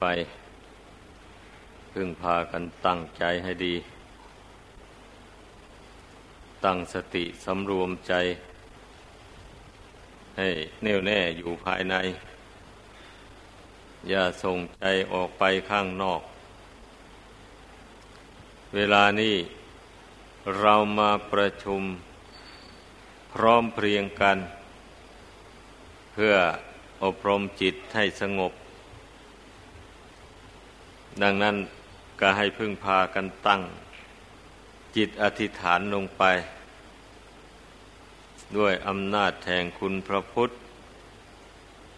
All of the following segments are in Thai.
ไป พึ่งพากันตั้งใจให้ดี ตั้งสติสำรวมใจ ให้แน่วแน่อยู่ภายใน อย่าส่งใจออกไปข้างนอก เวลานี้เรามาประชุมพร้อมเพรียงกัน เพื่ออบรมจิตให้สงบ ดังนั้นก็ให้พึ่งพากันตั้ง จิตอธิษฐานลงไป ด้วยอำนาจแห่งคุณพระพุทธ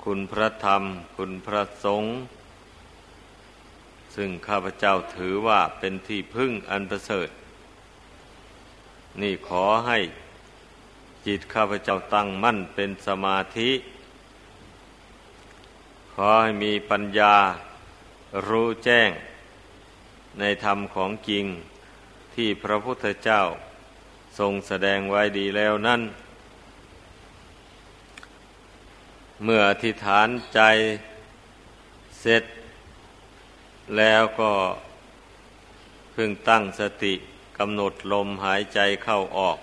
คุณพระธรรม คุณพระสงฆ์ซึ่งข้าพเจ้าถือว่าเป็นที่พึ่งอันประเสริฐ นี่ขอให้จิตข้าพเจ้าตั้งมั่นเป็นสมาธิ ขอให้มีปัญญา รู้แจ้ง ในธรรมของจริงที่พระพุทธเจ้าทรงแสดงไว้ดีแล้วนั่น เมื่ออธิษฐานใจเสร็จ แล้วก็พึงตั้งสติกำหนดลมหายใจเข้าออก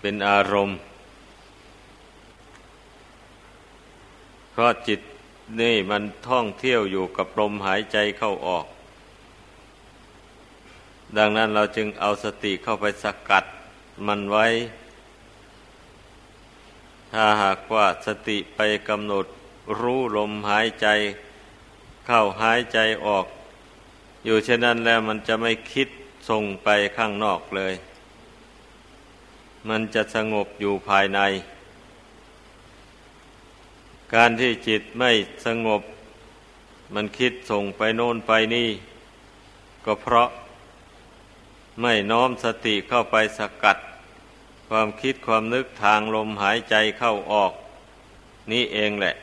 เป็นอารมณ์ เพราะจิต นี่มันท่องเที่ยวอยู่กับลมหายใจเข้าออก ดังนั้นเราจึงเอาสติเข้าไปสกัดมันไว้ ถ้าหากว่าสติไปกำหนดรู้ลมหายใจ เข้าหายใจออก อยู่เช่นนั้นแล้วมันจะไม่คิดส่งไปข้างนอกเลย มันจะสงบอยู่ภายใน การที่จิตไม่สงบ มันคิดส่งไปโน่นไปนี่ ก็เพราะไม่น้อมสติเข้าไปสกัด ความคิดความนึกทางลมหายใจเข้าออก นี่เองแหละ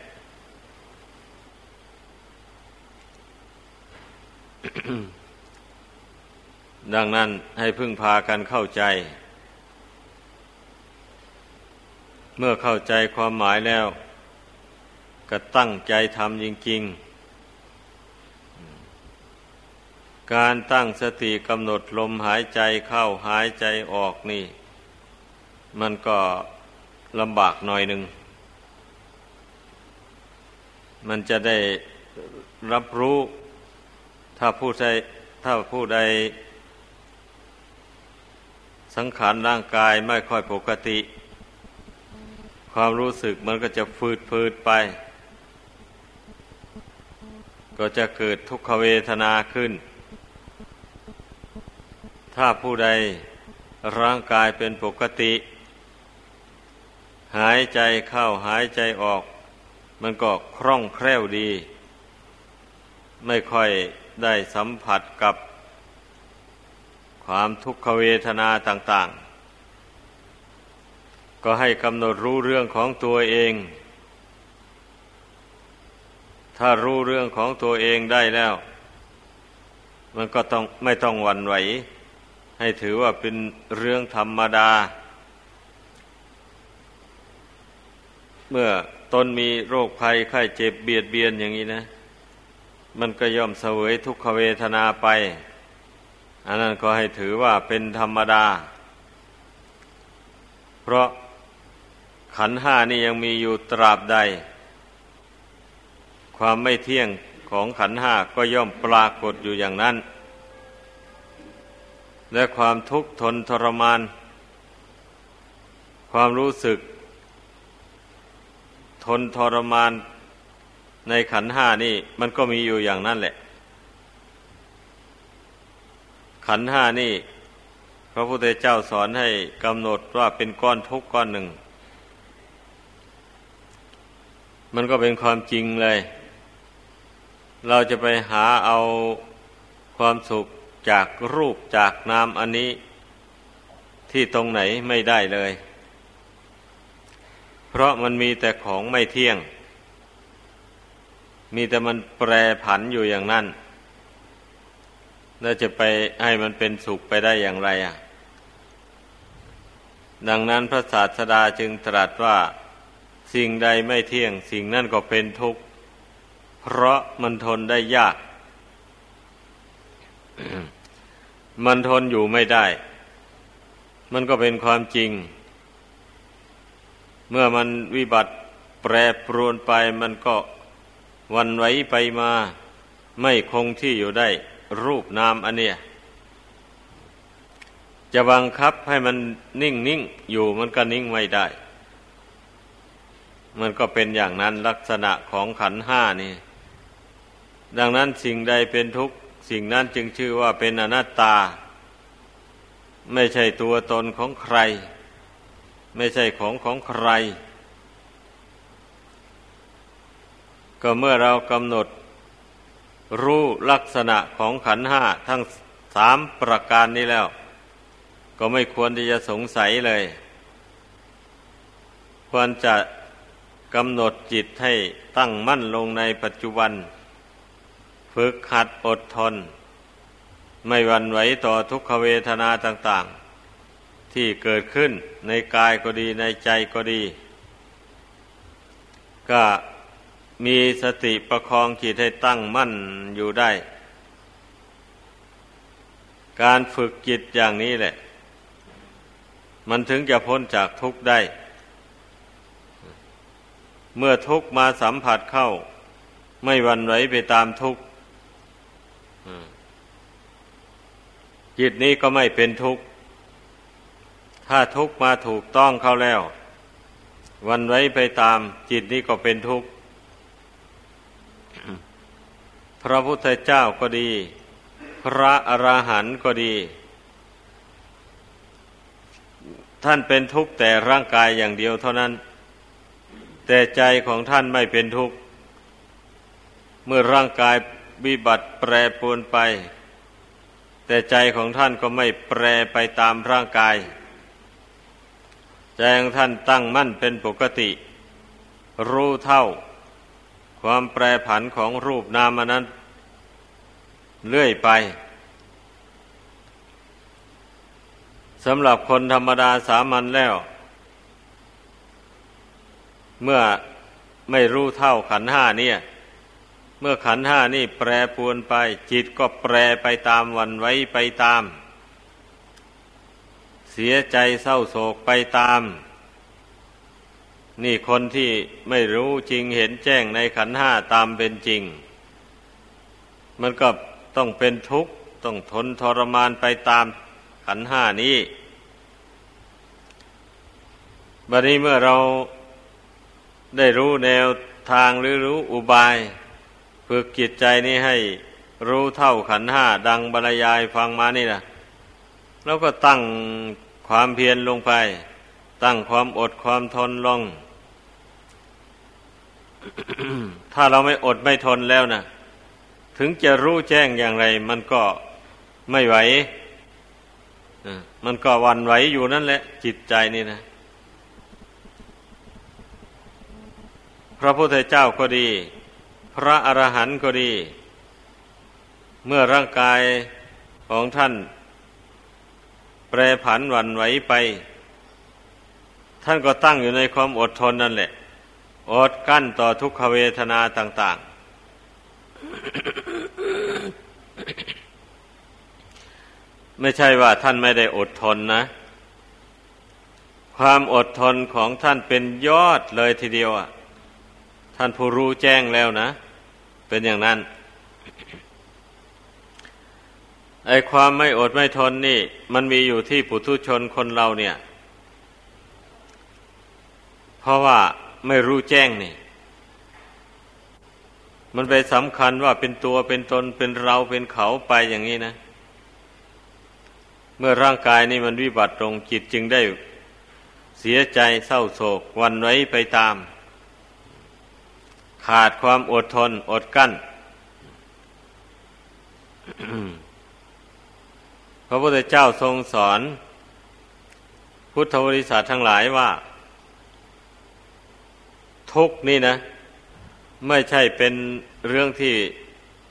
ดังนั้นให้พึ่งพากันเข้าใจ เมื่อเข้าใจความหมายแล้ว ก็ตั้งใจทำจริง ๆ การตั้งสติกำหนดลมหายใจเข้าหายใจออกนี่ มันก็ลำบากหน่อยหนึ่ง มันจะได้รับรู้ ถ้าผู้ใดถ้าผู้ใด สังขารร่างกายไม่ค่อยปกติ ความรู้สึกมันก็จะฟืดฟืดไป ก็จะเกิดทุกขเวทนาขึ้น ถ้าผู้ใดร่างกายเป็นปกติ หายใจเข้าหายใจออก มันก็คล่องแคล่วดี ไม่ค่อยได้สัมผัสกับความทุกขเวทนาต่าง ๆ ก็ให้กำหนดรู้เรื่องของตัวเอง ถ้ารู้เรื่องของตัวเองได้แล้ว มันก็ต้องไม่ต้องหวั่นไหว ให้ถือว่าเป็นเรื่องธรรมดา เมื่อตนมีโรคภัยไข้เจ็บเบียดเบียนอย่างนี้นะ มันก็ย่อมเสวยทุกขเวทนาไป อันนั้นก็ให้ถือว่าเป็นธรรมดา เพราะขันห้านี่ยังมีอยู่ตราบใด ความไม่เที่ยงของขันห้าก็ย่อมปรากฏอยู่อย่างนั้น และความทุกข์ทนทรมาน ความรู้สึก ทนทรมานในขันห้านี่มันก็มีอยู่อย่างนั้นแหละ ขันห้านี่ พระพุทธเจ้าสอนให้กำหนดว่าเป็นก้อนทุกข์ก้อนหนึ่ง มันก็เป็นความจริงเลย เราจะไปหาเอาความสุขจากรูปจากนามอันนี้ ที่ตรงไหนไม่ได้เลย เพราะมันมีแต่ของไม่เที่ยง มีแต่มันแปรผันอยู่อย่างนั้นแล้วจะไปให้มันเป็นสุขไปได้อย่างไรอะ ดังนั้นพระศาสดาจึงตรัสว่า สิ่งใดไม่เที่ยง สิ่งนั้นก็เป็นทุกข์ เพราะมันทนได้ยาก มันทนอยู่ไม่ได้ มันก็เป็นความจริง เมื่อมันวิบัติแปรปรวนไปมันก็วันไหวไปมา ไม่คงที่อยู่ได้ รูปนามอันเนี้ยจะบังคับให้มันนิ่งนิ่งอยู่มันก็นิ่งไม่ได้ มันก็เป็นอย่างนั้นลักษณะของขันห้านี่ ดังนั้นสิ่งใดเป็นทุกข์สิ่งนั้นจึงชื่อว่าเป็นอนัตตา ไม่ใช่ตัวตนของใคร ไม่ใช่ของของใคร ก็เมื่อเรากำหนดรู้ลักษณะของขันห้าทั้งสามประการนี้แล้ว ก็ไม่ควรที่จะสงสัยเลย ควรจะกำหนดจิตให้ตั้งมั่นลงในปัจจุบัน ฝึกหัดอดทน ไม่หวั่นไหวต่อทุกขเวทนาต่าง ๆ ที่เกิดขึ้นในกายก็ดีในใจก็ดี ก็มีสติประคองจิตให้ตั้งมั่นอยู่ได้ การฝึกจิตอย่างนี้แหละ มันถึงจะพ้นจากทุกข์ได้ เมื่อทุกข์มาสัมผัสเข้า ไม่วันไหวไปตามทุกข์ จิตนี้ก็ไม่เป็นทุกข์ ถ้าทุกข์มาถูกต้องเข้าแล้ว วันไว้ไปตามจิตนี้ก็เป็นทุกข์ พระพุทธเจ้าก็ดี พระอราหันต์ก็ดี ท่านเป็นทุกข์แต่ร่างกายอย่างเดียวเท่านั้น แต่ใจของท่านไม่เป็นทุกข์ เมื่อร่างกายวิบัติแปรปรวนไป แต่ใจของท่านก็ไม่แปรไปตามร่างกาย ใจของท่านตั้งมั่นเป็นปกติ รู้เท่า ความแปรผันของรูปนามนั้น เลื่อยไปสำหรับคนธรรมดาสามัญแล้ว เมื่อไม่รู้เท่าขันห้าเนี่ย เมื่อขันห้านี่แปรปวนไป จิตก็แปรไปตามวันไว้ไปตาม เสียใจเศร้าโศกไปตาม นี่คนที่ไม่รู้จริงเห็นแจ้งในขันห้าตามเป็นจริง มันก็ต้องเป็นทุกข์ต้องทนทรมานไปตามขันห้านี้บัดนี้เมื่อเราได้รู้แนวทางหรือรู้อุบาย ฝึกจิตใจนี้ให้รู้เท่าขันห้าดังบรรยายฟังมานี่นะแล้วก็ตั้งความเพียรลงไป ตั้งความอดความทนลง ถ้าเราไม่อดไม่ทนแล้วนะถึงจะรู้แจ้งอย่างไร มันก็ไม่ไหวมันก็วันไหวอยู่นั่นแหละ จิตใจนี่นะ พระพุทธเจ้าก็ดี พระอรหันต์ก็ดี เมื่อร่างกายของท่าน แปรผันวันไหวไป ท่านก็ตั้งอยู่ในความอดทนนั่นแหละ อดกั้นต่อทุกขเวทนาต่าง ๆ ไม่ใช่ว่าท่านไม่ได้อดทนนะ ความอดทนของท่านเป็นยอดเลยทีเดียวอะ ท่านผู้รู้แจ้งแล้วนะ เป็นอย่างนั้น ไอความไม่อดไม่ทนนี่ มันมีอยู่ที่ปุถุชนคนเราเนี่ย เพราะว่าไม่รู้แจ้งนี่ มันไปสำคัญว่าเป็นตัวเป็นตนเป็นเราเป็นเขาไปอย่างนี้นะ เมื่อร่างกายนี้มันวิบัติตรงจิตจึงได้เสียใจเศร้าโศกวันไว้ไปตาม ขาดความอดทนอดกั้น พระพุทธเจ้าทรงสอน พุทธบริษัททั้งหลายว่า ทุกนี่นะ ไม่ใช่เป็นเรื่องที่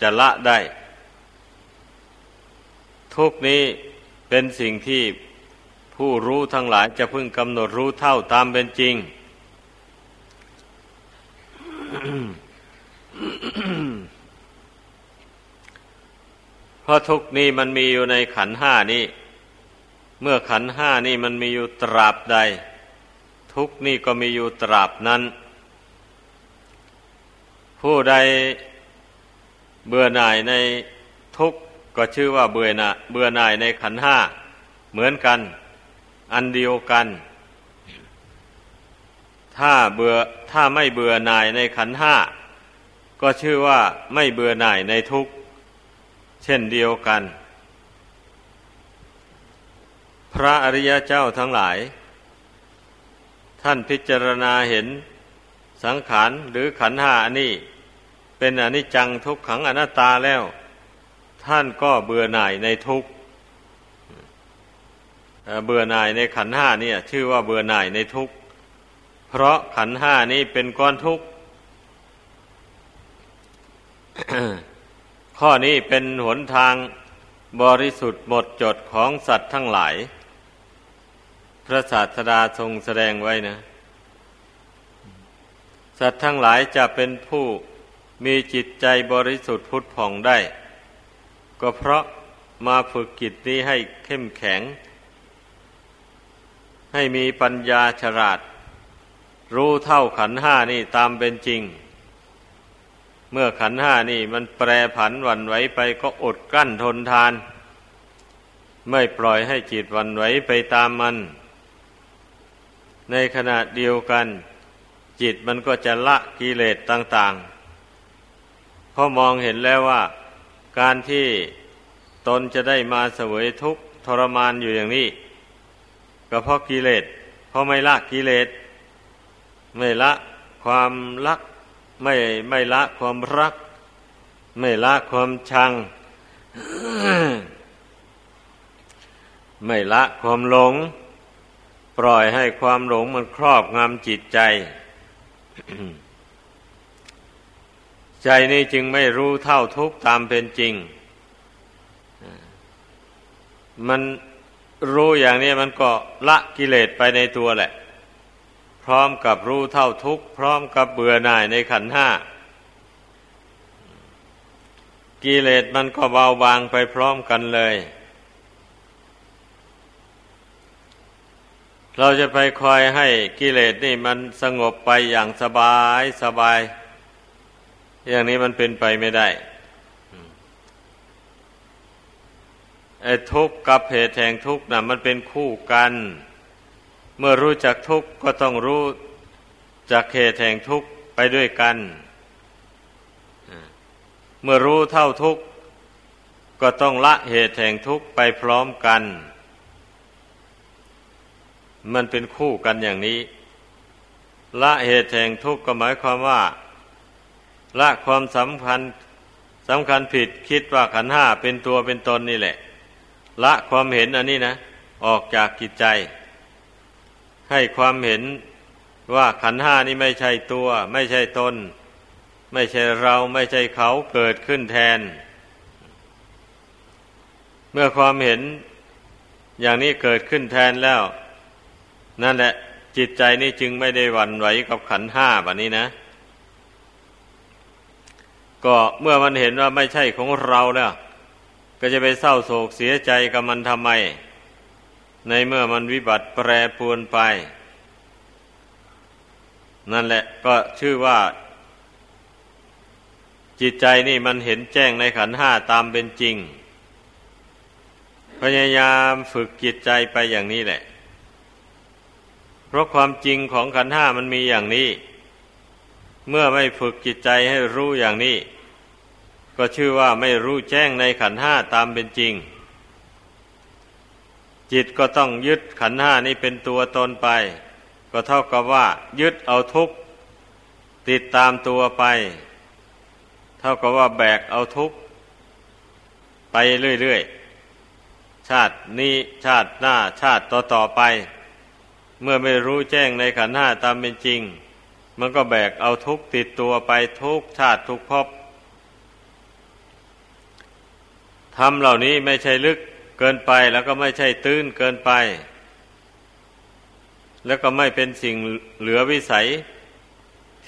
จะละได้ ทุกนี้เป็นสิ่งที่ผู้รู้ทั้งหลายจะพึงกำหนดรู้เท่าตามเป็นจริง ราะทุกนี้มันมีอยู่ในขันห้านี้ เมื่อขันห้านี่มันมีอยู่ตราบใด ทุกนี้ก็มีอยู่ตราบนั้น ผู้ใดเบื่อหน่ายในทุกก็ชื่อว่าเบื่อหน่ายเบื่อหน่ายในขันห้าเหมือนกัน อันเดียวกัน ถ้าเบื่อถ้าไม่เบื่อหน่ายในขันห้าก็ชื่อว่าไม่เบื่อหน่ายในทุก เช่นเดียวกัน พระอริยเจ้าทั้งหลาย ท่านพิจารณาเห็นสังขารหรือขันหานี่เป็นอนิจจังทุกขังอนัตตาแล้ว ท่านก็เบื่อหน่ายในทุกเบื่อหน่ายในขันห้านี่ชื่อว่าเบื่อหน่ายในทุกเพราะขันห้านี้เป็นก้อนทุกข์ ข้อนี้เป็นหนทางบริสุทธิ์หมดจดของสัตว์ทั้งหลาย พระศาสดาทรงแสดงไว้นะ สัตว์ทั้งหลายจะเป็นผู้มีจิตใจบริสุทธิ์พุทธผ่องได้ ก็เพราะมาฝึกกิจนี้ให้เข้มแข็ง ให้มีปัญญาฉลาด รู้เท่าขันห้านี่ตามเป็นจริง เมื่อขันห้านี่มันแปรผันวันไหวไปก็อดกั้นทนทาน ไม่ปล่อยให้จิตวันไหวไปตามมัน ในขณะเดียวกัน จิตมันก็จะละกิเลสต่างๆเพราะมองเห็นแล้วว่า การที่ตนจะได้มาเสวยทุกข์ทรมานอยู่อย่างนี้ ก็เพราะกิเลสเพราะไม่ละกิเลสไม่ละความรัก ไม่ไม่ละความรัก ไม่ละความชัง ไม่ละความหลง ปล่อยให้ความหลงมันครอบงำจิตใจ ใจนี้จึงไม่รู้เท่าทุกตามเป็นจริง มันรู้อย่างนี้มันก็ละกิเลสไปในตัวแหละ พร้อมกับรู้เท่าทุกข์พร้อมกับเบื่อหน่ายในขันห้ากิเลสมันก็เบาบางไปพร้อมกันเลย เราจะไปคอยให้กิเลสนี่มันสงบไปอย่างสบายสบาย อย่างนี้มันเป็นไปไม่ได้ไอ้ทุกข์กับเหตุแห่งทุกข์นะ่ะ มันเป็นคู่กัน มื่อรู้จักทุกข์ก็ต้องรู้จักเหตุแห่งทุกข์ไปด้วยกัน เมื่อรู้เท่าทุกข์ก็ต้องละเหตุแห่งทุกข์ไปพร้อมกัน มันเป็นคู่กันอย่างนี้ ละเหตุแห่งทุกข์ก็หมายความว่า ละความสำคัญสำคัญผิดคิดว่าขันห้าเป็นตัวเป็นตนนี่แหละ ละความเห็นอันนี้นะ ออกจากกิจใจ ให้ความเห็นว่าขันห้านี้ไม่ใช่ตัว ไม่ใช่ตน ไม่ใช่เราไม่ใช่เขาเกิดขึ้นแทน เมื่อความเห็นอย่างนี้เกิดขึ้นแทนแล้ว นั่นแหละจิตใจนี้จึงไม่ได้หวั่นไหวกับขันห้าแบบนี้นะ ก็เมื่อมันเห็นว่าไม่ใช่ของเราแล้ว ก็จะไปเศร้าโศกเสียใจกับมันทำไม ในเมื่อมันวิบัติแปรปรวนไป นั่นแหละก็ชื่อว่า จิตใจนี่มันเห็นแจ้งในขันห้าตามเป็นจริง พยายามฝึกจิตใจไปอย่างนี้แหละ เพราะความจริงของขันห้ามันมีอย่างนี้ เมื่อไม่ฝึกจิตใจให้รู้อย่างนี้ ก็ชื่อว่าไม่รู้แจ้งในขันห้าตามเป็นจริง จิตก็ต้องยึดขันห้านี้เป็นตัวตนไป ก็เท่ากับว่า ยึดเอาทุกข์ติดตามตัวไป เท่ากับว่าแบกเอาทุกข์ไปเรื่อยๆ ชาตินี้ชาติหน้าชาติต่อๆไป เมื่อไม่รู้แจ้งในขันห้าตามเป็นจริง มันก็แบกเอาทุกข์ติดตัวไปทุกชาติทุกภพทำเหล่านี้ไม่ใช่ลึก กินไปแล้วก็ไม่ใช่ตื้นเกินไป แล้วก็ไม่เป็นสิ่งเหลือวิสัย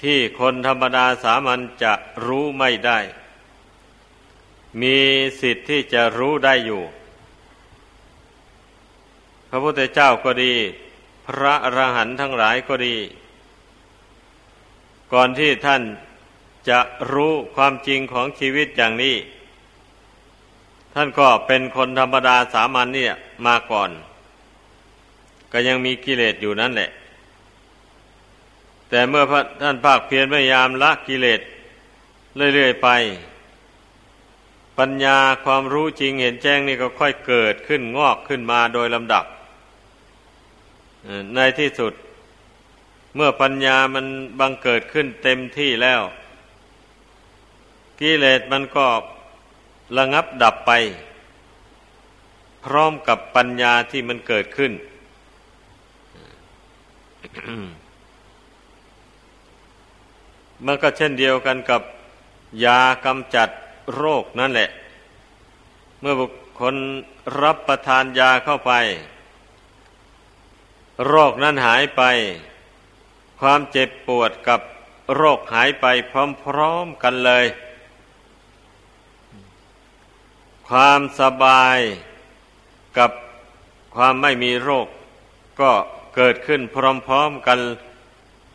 ที่คนธรรมดาสามัญจะรู้ไม่ได้ มีสิทธิ์ที่จะรู้ได้อยู่ พระพุทธเจ้าก็ดี พระอรหันต์ทั้งหลายก็ดี ก่อนที่ท่านจะรู้ความจริงของชีวิตอย่างนี้ ท่านก็เป็นคนธรรมดาสามัญเนี่ยมาก่อน ก็ยังมีกิเลสอยู่นั่นแหละ แต่เมื่อท่านภาคเพียรพยายามละกิเลสเรื่อยๆไป ปัญญาความรู้จริงเห็นแจ้งนี่ก็ค่อยเกิดขึ้นงอกขึ้นมาโดยลำดับ ในที่สุด เมื่อปัญญามันบังเกิดขึ้นเต็มที่แล้ว กิเลสมันก็ ระงับดับไป พร้อมกับปัญญาที่มันเกิดขึ้น มันก็เช่นเดียวกันกับยากำจัดโรคนั่นแหละ เมื่อบุคคลรับประทานยาเข้าไป โรคนั้นหายไป ความเจ็บปวดกับโรคหายไปพร้อมๆกันเลย ความสบายกับความไม่มีโรค ก็เกิดขึ้นพร้อมๆกัน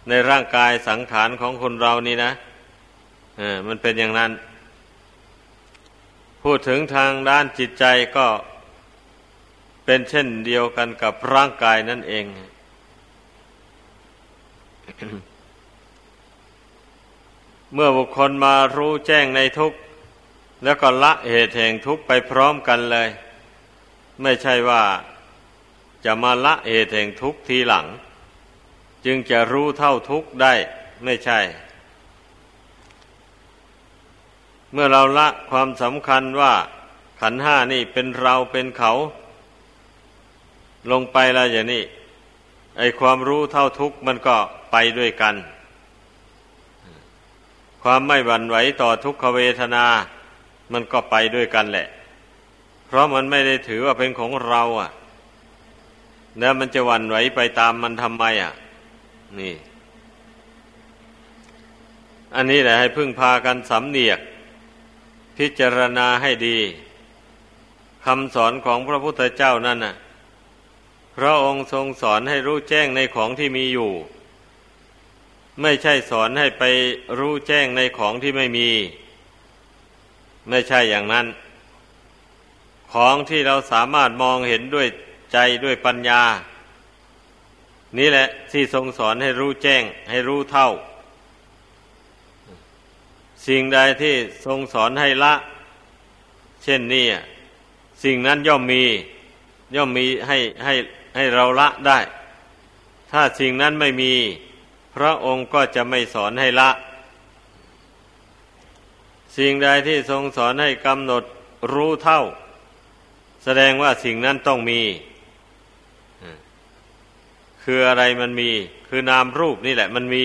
ในร่างกายสังขารของคนเรานี่นะอมันเป็นอย่างนั้น พูดถึงทางด้านจิตใจก็เป็นเช่นเดียวกันกับร่างกายนั่นเอง เมื่อบุคคลมารู้แจ้งในทุก แล้วก็ละเหตุแห่งทุกข์ไปพร้อมกันเลย ไม่ใช่ว่าจะมาละเหตุแห่งทุกข์ทีหลัง จึงจะรู้เท่าทุกข์ได้ไม่ใช่ เมื่อเราละความสำคัญว่าขันห้านี่เป็นเราเป็นเขา ลงไปแล้วอย่างนี้ไอความรู้เท่าทุกข์มันก็ไปด้วยกัน ความไม่หวั่นไหวต่อทุกขเวทนา มันก็ไปด้วยกันแหละ เพราะมันไม่ได้ถือว่าเป็นของเราอะ แล้วมันจะวันไหวไปตามมันทำไมอะ นี่ อันนี้แหละให้พึ่งพากันสำเนียก พิจารณาให้ดีคำสอนของพระพุทธเจ้านั่นน่ะ พระองค์ทรงสอนให้รู้แจ้งในของที่มีอยู่ ไม่ใช่สอนให้ไปรู้แจ้งในของที่ไม่มี ไม่ใช่อย่างนั้น ของที่เราสามารถมองเห็นด้วยใจด้วยปัญญา นี่แหละที่ทรงสอนให้รู้แจ้ง ให้รู้เท่า สิ่งใดที่ทรงสอนให้ละ เช่นนี้สิ่งนั้นย่อมมี ย่อมมีให้ให้ให้เราละได้ ถ้าสิ่งนั้นไม่มี พระองค์ก็จะไม่สอนให้ละ สิ่งใดที่ทรงสอนให้กำหนดรู้เท่า แสดงว่าสิ่งนั้นต้องมี คืออะไรมันมี คือนามรูปนี่แหละมันมี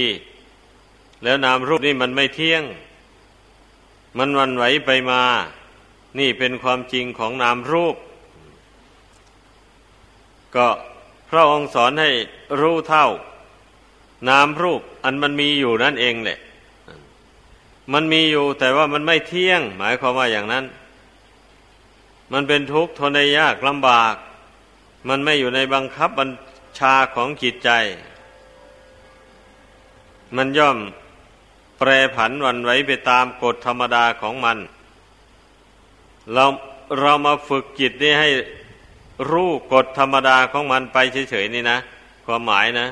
แล้วนามรูปนี่มันไม่เที่ยง มันวันไหวไปมา นี่เป็นความจริงของนามรูป ก็พระองค์สอนให้รู้เท่า นามรูปอันมันมีอยู่นั่นเองแหละ มันมีอยู่แต่ว่ามันไม่เที่ยง หมายความว่าอย่างนั้น มันเป็นทุกข์ทนได้ยากลำบาก มันไม่อยู่ในบังคับบัญชาของจิตใจ มันย่อมแปรผันวันไหวไปตามกฎธรรมดาของมัน เราเรามาฝึกจิตนี้ให้รู้กฎธรรมดาของมันไปเฉยๆนี่นะ ความหมายนะ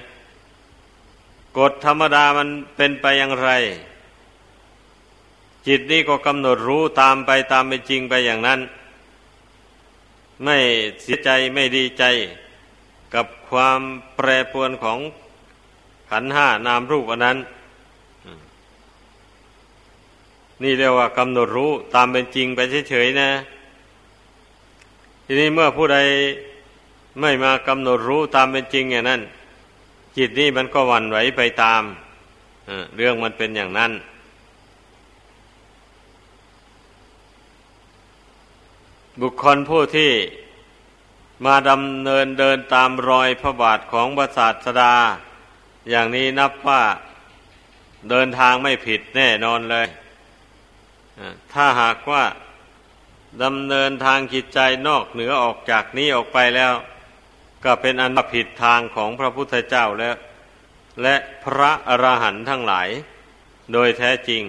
กฎธรรมดามันเป็นไปอย่างไร จิตนี้ก็กำหนดรู้ตามไปตามไปจริงไปอย่างนั้น ไม่เสียใจไม่ดีใจกับความแปรปรวนของขันห้านามรูปอันนั้น นี่เรียกว่ากำหนดรู้ตามเป็นจริงไปเฉยๆนะ ทีนี้เมื่อผู้ใดไม่มากำหนดรู้ตามเป็นจริงอย่างนั้น จิตนี้มันก็วันไหวไปตามเรื่องมันเป็นอย่างนั้น บุคคลผู้ที่มาดำเนินเดินตามรอยพระบาทของพระศาสดา อย่างนี้นับว่าเดินทางไม่ผิดแน่นอนเลย ถ้าหากว่าดำเนินทางจิตใจนอกเหนือออกจากนี้ออกไปแล้ว ก็เป็นอันผิดทางของพระพุทธเจ้าแล้ว และพระอรหันต์ทั้งหลาย โดยแท้จริง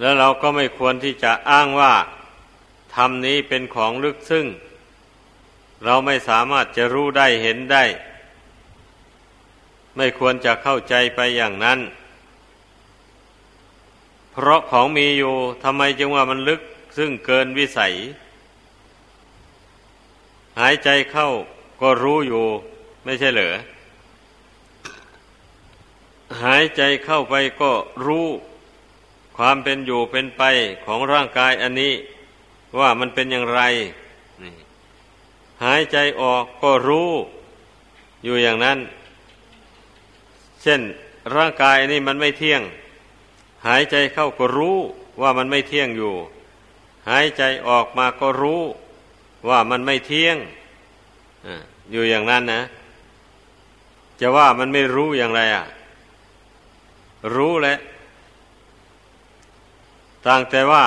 แล้วเราก็ไม่ควรที่จะอ้างว่าธรรมนี้เป็นของลึกซึ้งเราไม่สามารถจะรู้ได้เห็นได้ ไม่ควรจะเข้าใจไปอย่างนั้น เพราะของมีอยู่ทำไมจึงว่ามันลึกซึ่งเกินวิสัย หายใจเข้าก็รู้อยู่ ไม่ใช่เหรอหายใจเข้าไปก็รู้ ความเป็นอยู่เป็นไปของร่างกายอันนี้ ว่ามันเป็นอย่างไรหายใจออกก็รู้อยู่อย่างนั้น เช่นร่างกายนี่มันไม่เที่ยง หายใจเข้าก็รู้ว่ามันไม่เที่ยงอยู่ หายใจออกมาก็รู้ว่ามันไม่เที่ยงอยู่อย่างนั้นนะ จะว่ามันไม่รู้อย่างไรอะ รู้แหละ ต่างแต่ว่า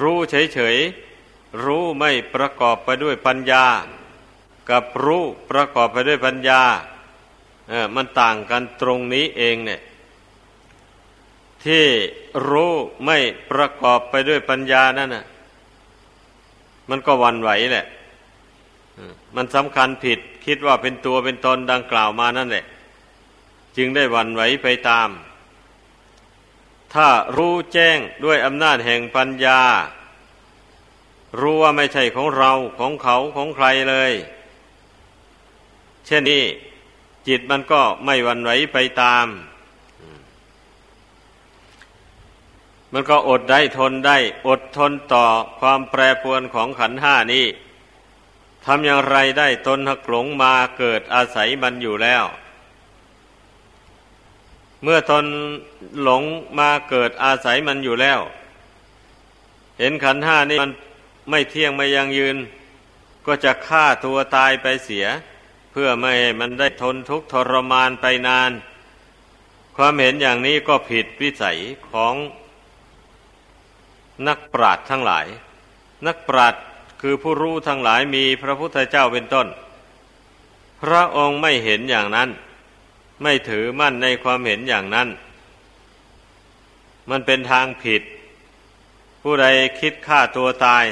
รู้เฉยๆ รู้ไม่ประกอบไปด้วยปัญญา กับรู้ประกอบไปด้วยปัญญาเออมันต่างกันตรงนี้เองเนี่ย ที่รู้ไม่ประกอบไปด้วยปัญญานั่นน่ะ มันก็วันไหวแหละมันสำคัญผิดคิดว่าเป็นตัวเป็นตนดังกล่าวมานั่นแหละ จึงได้วันไหวไปตาม ถ้ารู้แจ้งด้วยอำนาจแห่งปัญญา รู้ว่าไม่ใช่ของเราของเขาของใครเลย เช่นนี้ จิตมันก็ไม่วันไหวไปตาม มันก็อดได้ทนได้ อดทนต่อความแปรปรวนของขันห้านี้ทำอย่างไรได้ตนหักหลงมาเกิดอาศัยมันอยู่แล้ว เมื่อตนหลงมาเกิดอาศัยมันอยู่แล้ว เห็นขันห้านี่มันไม่เที่ยงไม่ยังยืน ก็จะฆ่าตัวตายไปเสีย เพื่อไม่ให้มันได้ทนทุกข์ทรมานไปนาน ความเห็นอย่างนี้ก็ผิดวิสัยของนักปราชญ์ทั้งหลาย นักปราชญ์คือผู้รู้ทั้งหลายมีพระพุทธเจ้าเป็นต้น พระองค์ไม่เห็นอย่างนั้น ไม่ถือมั่นในความเห็นอย่างนั้น มันเป็นทางผิด ผู้ใดคิดฆ่าตัวตาย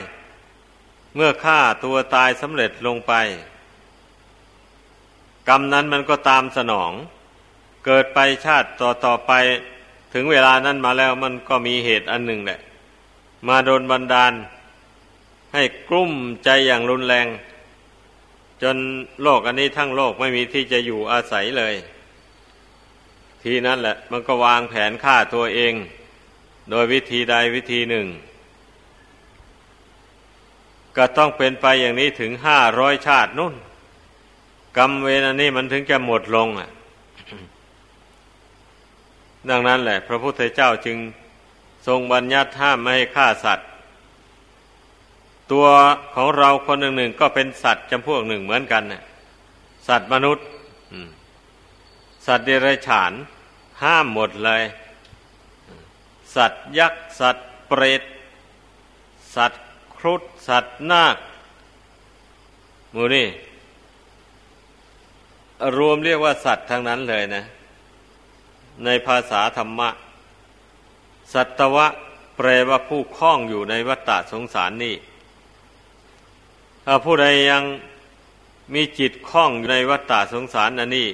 เมื่อฆ่าตัวตายสำเร็จลงไป กรรมนั้นมันก็ตามสนอง เกิดไปชาติต่อต่อไป ถึงเวลานั้นมาแล้วมันก็มีเหตุอันหนึ่งแหละ มาโดนบันดาล ให้กลุ้มใจอย่างรุนแรง จนโลกอันนี้ทั้งโลกไม่มีที่จะอยู่อาศัยเลย ทีนั้นแหละ มันก็วางแผนฆ่าตัวเอง โดยวิธีใดวิธีหนึ่ง ก็ต้องเป็นไปอย่างนี้ถึงห้าร้อยชาตินุ่น กรรมเวรอันนี้มันถึงจะหมดลงอะ ดังนั้นแหละ พระพุทธเจ้าจึงทรงบัญญัติห้ามไม่ให้ฆ่าสัตว์ ตัวของเราคนหนึ่งหนึ่งก็เป็นสัตว์จำพวกหนึ่งเหมือนกันน่ะสัตว์มนุษย์ สัตว์เดรัจฉาน ห้ามหมดเลย สัตว์ยักษ์ สัตว์เปรต สัตว์ครุฑสัตว์นาคมูนี่ รวมเรียกว่าสัตว์ทั้งนั้นเลยนะ ในภาษาธรรมะ สัตวะแปลว่าผู้คล้องอยู่ในวัฏฏะสงสารนี่ถ้าผู้ใดยังมีจิตคล้องอยู่ในวัฏฏะสงสารอันนี้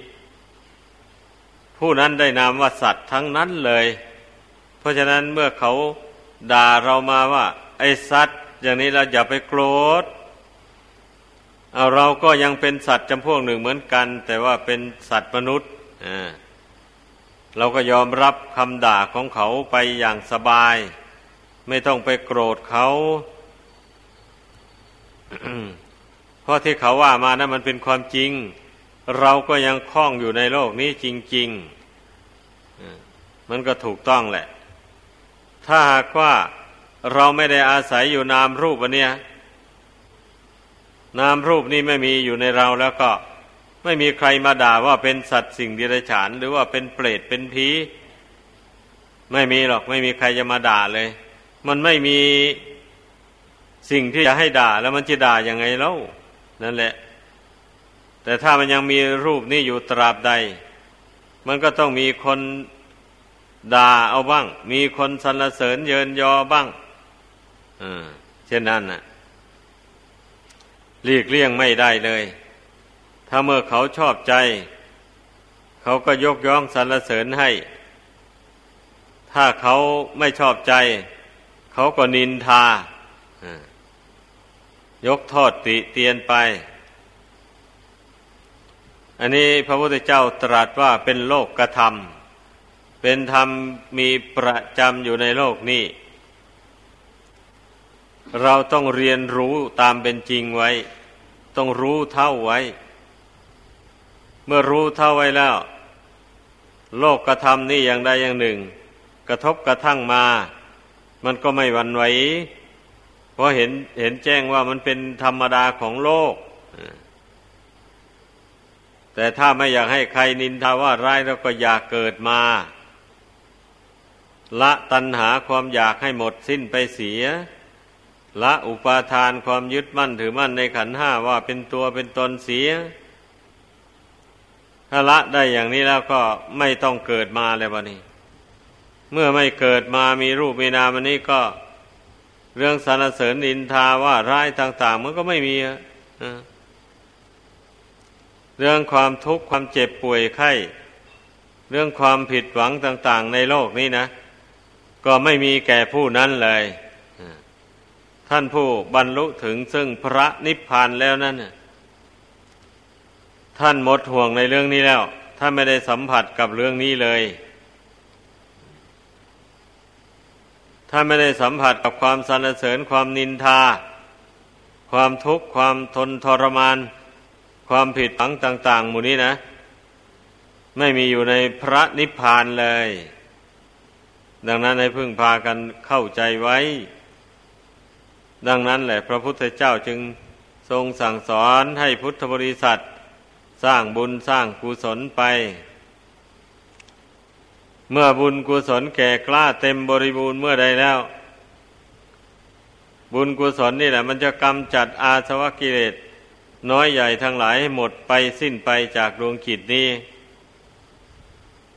ผู้นั้นได้นามว่าสัตว์ทั้งนั้นเลย เพราะฉะนั้นเมื่อเขาด่าเรามาว่า ไอ้สัตว์ อย่างนี้เราอย่าไปโกรธเอาเราก็ยังเป็นสัตว์จำพวกหนึ่งเหมือนกัน แต่ว่าเป็นสัตว์มนุษย์เราก็ยอมรับคำด่าของเขาไปอย่างสบาย ไม่ต้องไปโกรธเขาเพราะที่เขาว่ามานะั้นมันเป็นความจริง เราก็ยังคล้องอยู่ในโลกนี้จริงๆมันก็ถูกต้องแหละ ถ้าหากว่าเราไม่ได้อาศัยอยู่นามรูปอันเนี้ยนามรูปนี้ไม่มีอยู่ในเราแล้วก็ไม่มีใครมาด่าว่าเป็นสัตว์สิ่งเดรัจฉาน หรือว่าเป็นเปรตเป็นผีไม่มีหรอกไม่มีใครจะมาด่าเลย มันไม่มีสิ่งที่จะให้ด่าแล้วมันจะด่ายังไงเล่านั่นแหละ แต่ถ้ามันยังมีรูปนี้อยู่ตราบใด มันก็ต้องมีคนด่าเอาบ้าง มีคนสรรเสริญเยินยอบ้างเช่นนั้นน่ะหลีกเลี่ยงไม่ได้เลย ถ้าเมื่อเขาชอบใจ เขาก็ยกย่องสรรเสริญให้ ถ้าเขาไม่ชอบใจ เขาก็นินทายกโทษติเตียนไป อันนี้พระพุทธเจ้าตรัสว่าเป็นโลกกระทำเป็นธรรมมีประจำอยู่ในโลกนี้ เราต้องเรียนรู้ตามเป็นจริงไว้ ต้องรู้เท่าไว้ เมื่อรู้เท่าไว้แล้ว โลกกระทำนี่อย่างใดอย่างหนึ่ง กระทบกระทั่งมา มันก็ไม่หวั่นไหวเพราะเห็นเห็นแจ้งว่ามันเป็นธรรมดาของโลก แต่ถ้าไม่อยากให้ใครนินทาว่าร้ายแล้วก็อยากเกิดมา ละตัณหาความอยากให้หมดสิ้นไปเสีย ละอุปาทานความยึดมั่นถือมั่นในขันห้าว่าเป็นตัวเป็นตนเสีย ถ้าละได้อย่างนี้แล้วก็ไม่ต้องเกิดมาเลยวันนี้ เมื่อไม่เกิดมามีรูปมีนามอันนี้ก็เรื่องสรรเสริญนินทาว่าร้ายต่าง ๆ มันก็ไม่มี เรื่องความทุกข์ความเจ็บป่วยไข้ เรื่องความผิดหวังต่าง ๆ ในโลกนี้นะ ก็ไม่มีแก่ผู้นั้นเลย ท่านผู้บรรลุถึงซึ่งพระนิพพานแล้วนั่นท่านหมดห่วงในเรื่องนี้แล้ว ท่านไม่ได้สัมผัสกับเรื่องนี้เลยถ้านไม่ได้สัมผัสกับความสรรเสริญความนินทา ความทุกข์ความทนทรมาน ความผิดหวังต่าง ๆ หมู่นี้นะ ไม่มีอยู่ในพระนิพพานเลย ดังนั้นให้พึ่งพากันเข้าใจไว้ ดังนั้นแหละ พระพุทธเจ้าจึงทรงสั่งสอนให้พุทธบริษัท สร้างบุญสร้างกุศลไป เมื่อบุญกุศลแก่กล้าเต็มบริบูรณ์เมื่อใดแล้ว บุญกุศลนี่แหละ มันจะกำจัดอาสวะกิเลส น้อยใหญ่ทั้งหลายให้หมดไปสิ้นไปจากดวงจิตนี้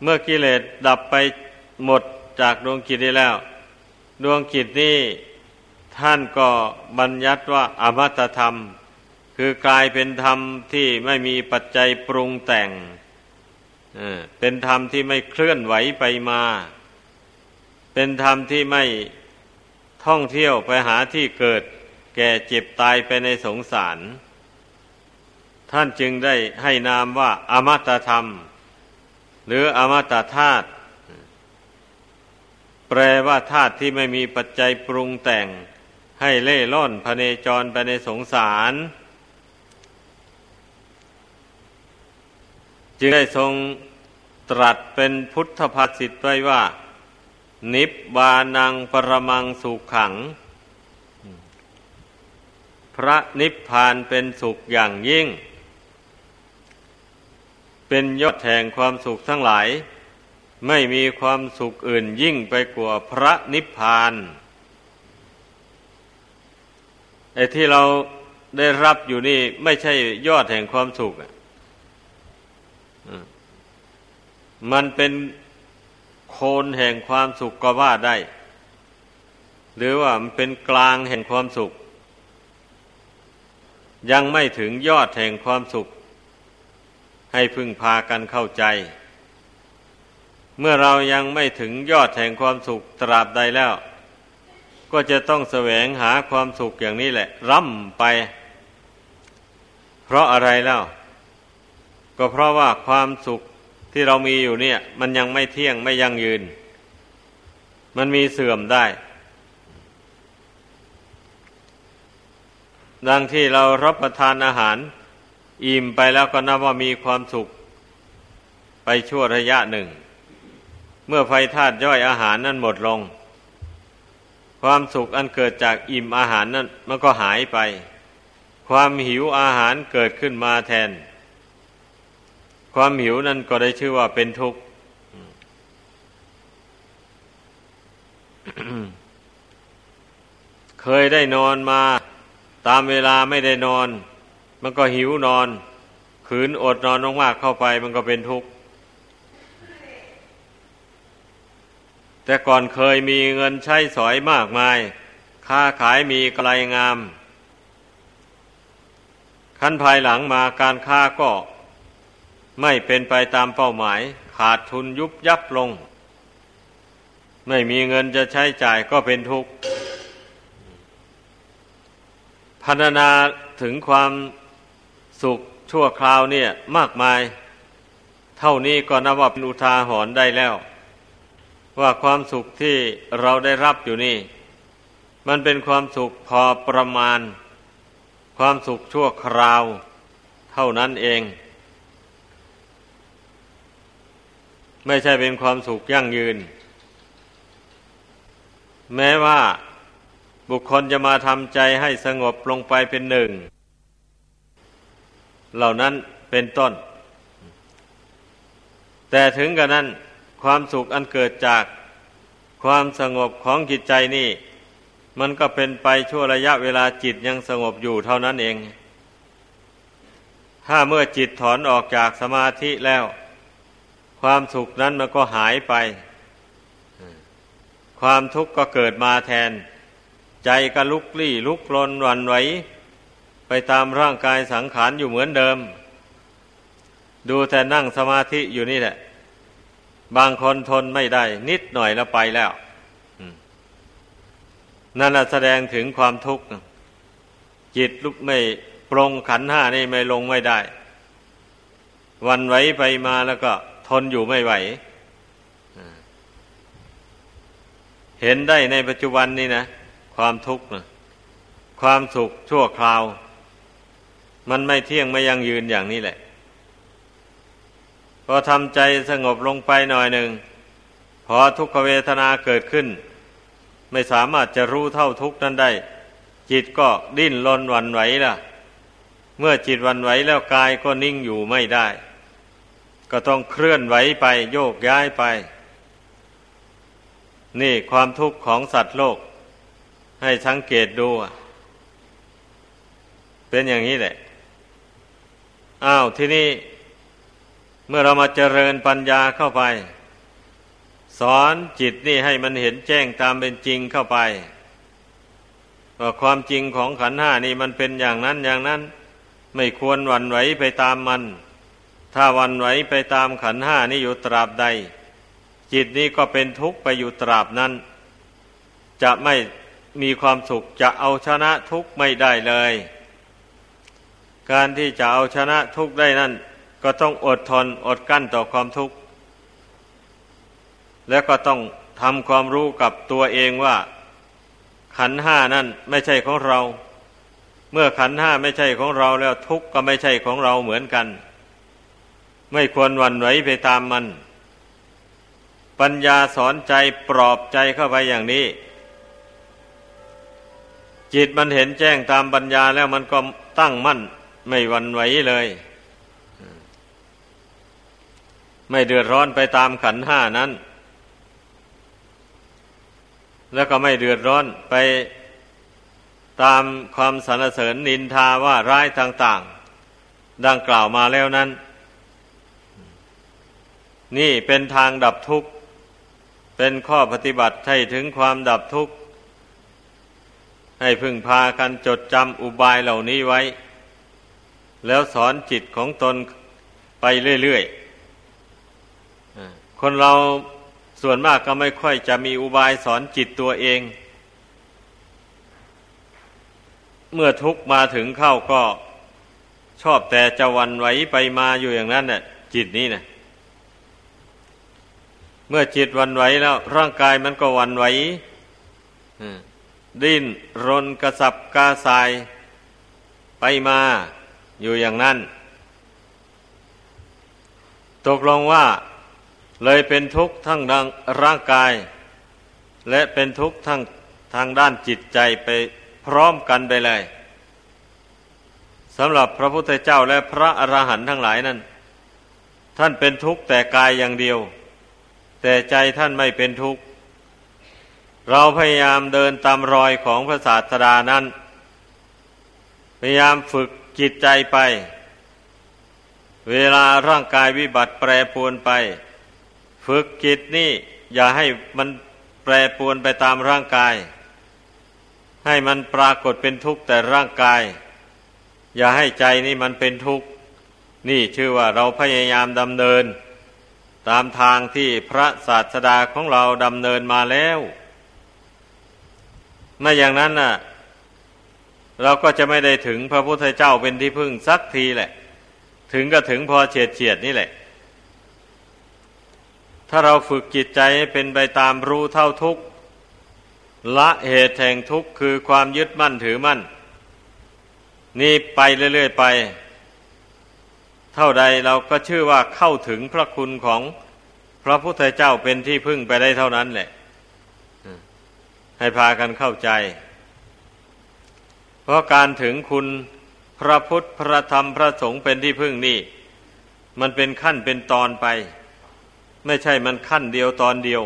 เมื่อกิเลสดับไปหมดจากดวงจิตนี้แล้ว ดวงจิตนี้ท่านก็บัญญัติว่าอมตะธรรม คือกลายเป็นธรรมที่ไม่มีปัจจัยปรุงแต่งเป็นธรรมที่ไม่เคลื่อนไหวไปมา เป็นธรรมที่ไม่ท่องเที่ยวไปหาที่เกิด แก่เจ็บตายไปในสงสาร ท่านจึงได้ให้นามว่า อมตะธรรม หรืออมตะธาตุแปลว่าธาตุที่ไม่มีปัจจัยปรุงแต่ง ให้เล่ล่อนพเนจรไปในสงสาร จึงได้ทรงตรัสเป็นพุทธภาษิตไว้ว่า นิบบานังปรมังสุขขัง พระนิพพานเป็นสุขอย่างยิ่ง เป็นยอดแห่งความสุขทั้งหลาย ไม่มีความสุขอื่นยิ่งไปกว่าพระนิพพานไอ้ที่เราได้รับอยู่นี่ไม่ใช่ยอดแห่งความสุขมันเป็นโคนแห่งความสุขก็ว่าได้ หรือว่ามันเป็นกลางแห่งความสุข ยังไม่ถึงยอดแห่งความสุข ให้พึ่งพากันเข้าใจ เมื่อเรายังไม่ถึงยอดแห่งความสุขตราบใดแล้ว ก็จะต้องแสวงหาความสุขอย่างนี้แหละ ร่ำไป เพราะอะไรแล้วก็เพราะว่าความสุขที่เรามีอยู่เนี่ย มันยังไม่เที่ยงไม่ยั่งยืน มันมีเสื่อมได้ ดังที่เรารับประทานอาหาร อิ่มไปแล้วก็นับว่ามีความสุข ไปชั่วระยะหนึ่ง เมื่อไฟธาตุย่อยอาหารนั้นหมดลง ความสุขอันเกิดจากอิ่มอาหารนั้นมันก็หายไป ความหิวอาหารเกิดขึ้นมาแทน ความหิวนั่นก็ได้ชื่อว่าเป็นทุกข์เคยได้นอนมา ตามเวลาไม่ได้นอน มันก็หิวนอน ขืนอดนอนมากๆเข้าไป มันก็เป็นทุกข์ แต่ก่อนเคยมีเงินใช้สอยมากมาย ค้าขายมีกลายงาม ขั้นภายหลังมาการค้าก็ไม่เป็นไปตามเป้าหมาย ขาดทุนยุบยับลง ไม่มีเงินจะใช้จ่ายก็เป็นทุกข์พันนาถึงความ สุขชั่วคราวเนี่ยมากมาย เท่านี้ก็นับว่าเป็นอุทาหรณ์ได้แล้ว ว่าความสุขที่เราได้รับอยู่นี่ มันเป็นความสุขพอประมาณ ความสุขชั่วคราว เท่านั้นเอง ไม่ใช่เป็นความสุขยั่งยืน แม้ว่าบุคคลจะมาทำใจให้สงบลงไปเป็นหนึ่ง เหล่านั้นเป็นต้น แต่ถึงกระนั้น ความสุขอันเกิดจากความสงบของจิตใจนี่ มันก็เป็นไปชั่วระยะเวลาจิตยังสงบอยู่เท่านั้นเอง ถ้าเมื่อจิตถอนออกจากสมาธิแล้ว ความสุขนั้นมันก็หายไป ความทุกข์ก็เกิดมาแทน ใจก็ลุกลี้ลุกลนวันไหว ไปตามร่างกายสังขารอยู่เหมือนเดิม ดูแต่นั่งสมาธิอยู่นี่แหละ บางคนทนไม่ได้ นิดหน่อยแล้วไปแล้วนั่นแสดงถึงความทุกข์จิตลุกไม่ปรงขันห้านี่ไม่ลงไม่ได้ วันไหวไปมาแล้วก็ทนอยู่ไม่ไหว เห็นได้ในปัจจุบันนี้นะ ความทุกข์นะความสุขชั่วคราว มันไม่เที่ยงไม่ยังยืนอย่างนี้แหละ พอทำใจสงบลงไปหน่อยหนึ่ง พอทุกขเวทนาเกิดขึ้น ไม่สามารถจะรู้เท่าทุกนั้นได้ จิตก็ดิ้นรนวันไหวล่ะ เมื่อจิตวันไหวแล้วกายก็นิ่งอยู่ไม่ได้ ก็ต้องเคลื่อนไหวไปโยกย้ายไป นี่ความทุกข์ของสัตว์โลก ให้สังเกตดูเป็นอย่างนี้แหละ อ้าวที่นี่เมื่อเรามาเจริญปัญญาเข้าไป สอนจิตนี่ให้มันเห็นแจ้งตามเป็นจริงเข้าไปว่าความจริงของขันห้านี่มันเป็นอย่างนั้นอย่างนั้น ไม่ควรหวั่นไหวไปตามมัน ถ้าวันไหวไปตามขันห้านี่อยู่ตราบใด จิตนี้ก็เป็นทุกข์ไปอยู่ตราบนั้น จะไม่มีความสุขจะเอาชนะทุกข์ไม่ได้เลย การที่จะเอาชนะทุกข์ได้นั่น ก็ต้องอดทนอดกั้นต่อความทุกข์ แล้วก็ต้องทำความรู้กับตัวเองว่า ขันห้านั่นไม่ใช่ของเรา เมื่อขันห้าไม่ใช่ของเราแล้วทุกข์ก็ไม่ใช่ของเราเหมือนกัน ไม่ควรวันไหวไปตามมัน ปัญญาสอนใจปลอบใจเข้าไปอย่างนี้ จิตมันเห็นแจ้งตามปัญญาแล้วมันก็ตั้งมั่น ไม่วันไหวเลย ไม่เดือดร้อนไปตามขันห้านั้น แล้วก็ไม่เดือดร้อนไปตามความสรรเสริญนินทาว่าร้ายต่าง ๆ ดังกล่าวมาแล้วนั้น นี่เป็นทางดับทุกข์ เป็นข้อปฏิบัติให้ถึงความดับทุกข์ ให้พึงพากันจดจำอุบายเหล่านี้ไว้ แล้วสอนจิตของตนไปเรื่อยๆ คนเราส่วนมากก็ไม่ค่อยจะมีอุบายสอนจิตตัวเอง เมื่อทุกมาถึงเข้าก็ชอบแต่จะวันไหวไปมาอยู่อย่างนั้นน่ะ จิตนี้นะเมื่อจิตวันไหวแล้ว ร่างกายมันก็วันไหวดิ้นรนกระสับกระส่ายไปมา อยู่อย่างนั้น ตกลงว่าเลยเป็นทุกข์ทั้งดังร่างกาย และเป็นทุกข์ทั้งทางด้านจิตใจไปพร้อมกันไปเลยสำหรับพระพุทธเจ้าและพระอรหันต์ทั้งหลายนั้น ท่านเป็นทุกข์แต่กายอย่างเดียว แต่ใจท่านไม่เป็นทุกข์เราพยายามเดินตามรอยของพระศาสดานั้น พยายามฝึก จิตใจไป เวลาร่างกายวิบัติแปรปรวนไป ฝึกจิตนี่อย่าให้มันแปรปรวนไปตามร่างกาย ให้มันปรากฏเป็นทุกข์แต่ร่างกาย อย่าให้ใจนี่มันเป็นทุกข์ นี่ชื่อว่าเราพยายามดำเนิน ตามทางที่พระศาสดาของเราดำเนินมาแล้วไม่อย่างนั้นน่ะ เราก็จะไม่ได้ถึงพระพุทธเจ้าเป็นที่พึ่งสักทีแหละ ถึงก็ถึงพอเฉียดเฉียดนี่แหละ ถ้าเราฝึกจิตใจให้เป็นไปตามรู้เท่าทุกละเหตุแห่งทุกข์คือความยึดมั่นถือมั่น นี่ไปเรื่อยๆไป เท่าใดเราก็ชื่อว่าเข้าถึงพระคุณของพระพุทธเจ้าเป็นที่พึ่งไปได้เท่านั้นแหละ ให้พากันเข้าใจ เพราะการถึงคุณพระพุทธพระธรรมพระสงฆ์เป็นที่พึ่งนี่ มันเป็นขั้นเป็นตอนไป ไม่ใช่มันขั้นเดียวตอนเดียว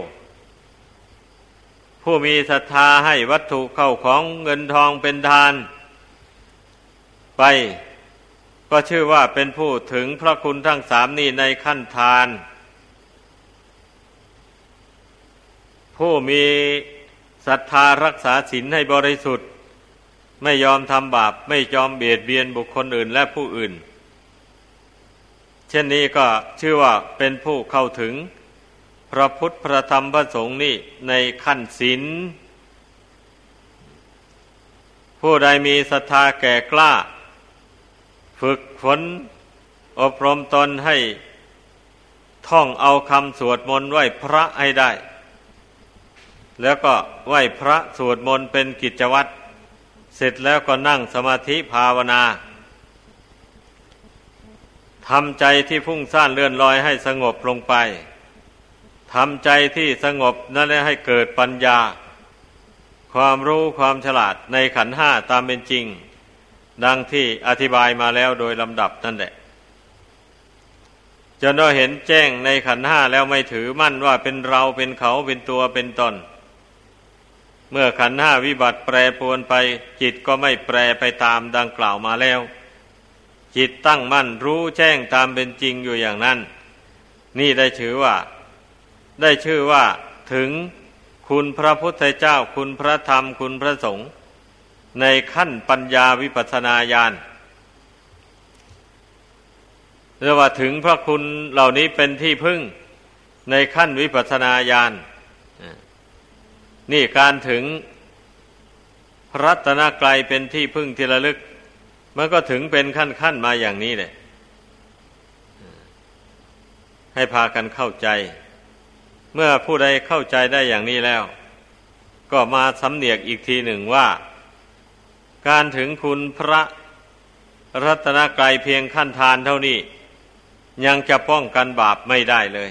ผู้มีศรัทธาให้วัตถุเข้าของเงินทองเป็นทาน ไปก็ชื่อว่าเป็นผู้ถึงพระคุณทั้งสามนี้ในขั้นทาน ผู้มีศรัทธารักษาศีลให้บริสุทธิ์ ไม่ยอมทำบาป ไม่ยอมเบียดเบียนบุคคลอื่นและผู้อื่น เช่นนี้ก็ชื่อว่าเป็นผู้เข้าถึง พระพุทธพระธรรมพระสงฆ์นี่ในขั้นศีลผู้ใดมีศรัทธาแก่กล้า ฝึกฝนอบรมตนให้ท่องเอาคำสวดมนต์ไหวพระให้ได้ แล้วก็ไหว้พระสวดมนต์เป็นกิจวัตร เสร็จแล้วก็นั่งสมาธิภาวนาทำใจที่พุ่งซ่านเลื่อนลอยให้สงบลงไปทำใจที่สงบนั่นแหละให้เกิดปัญญา ความรู้ความฉลาดในขันห้าตามเป็นจริง ดังที่อธิบายมาแล้วโดยลำดับนั่นแหละจนเราเห็นแจ้งในขันห้าแล้วไม่ถือมั่นว่าเป็นเราเป็นเขาเป็นตัวเป็นตน เมื่อขันห้าวิบัติแปรปรวนไป จิตก็ไม่แปรไปตามดังกล่าวมาแล้ว จิตตั้งมั่นรู้แจ้งตามเป็นจริงอยู่อย่างนั้น นี่ได้ชื่อว่า ได้ชื่อว่าถึงคุณพระพุทธเจ้าคุณพระธรรมคุณพระสงฆ์ในขั้นปัญญาวิปัสนาญาณเรียกว่าถึงพระคุณเหล่านี้เป็นที่พึ่งในขั้นวิปัสนาญาณ นี่การถึงพระรัตนกรัยเป็นที่พึ่งที่ระลึก มันก็ถึงเป็นขั้นขั้นมาอย่างนี้เลยให้พากันเข้าใจ เมื่อผู้ใดเข้าใจได้อย่างนี้แล้ว ก็มาสำเนียกอีกทีหนึ่งว่า การถึงคุณพระรัตนกรัยเพียงขั้นทานเท่านี้ ยังจะป้องกันบาปไม่ได้เลย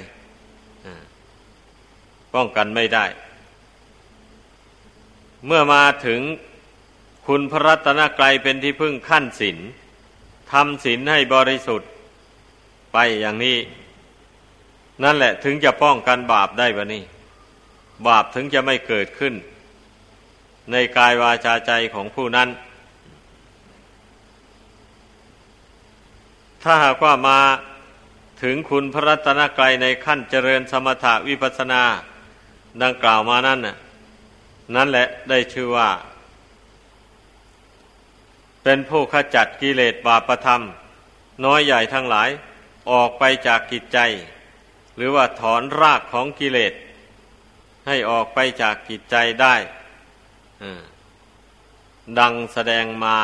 ป้องกันไม่ได้ เมื่อมาถึงคุณพระรัตนกรัยเป็นที่พึ่งขั้นศีลทำศีลให้บริสุทธิ์ ไปอย่างนี้ นั่นแหละถึงจะป้องกันบาปได้บะนี่บาปถึงจะไม่เกิดขึ้น ในกายวาจาใจของผู้นั้น ถ้าหากว่ามาถึงคุณพระรัตนกรัยในขั้นเจริญสมถะวิปัสนา ดังกล่าวมานั่นน่ะ นั่นแหละได้ชื่อว่า เป็นผู้ขจัดกิเลสบาปธรรม น้อยใหญ่ทั้งหลายออกไปจากกิจใจ หรือว่าถอนรากของกิเลส ให้ออกไปจากกิจใจได้ดังแสดงมา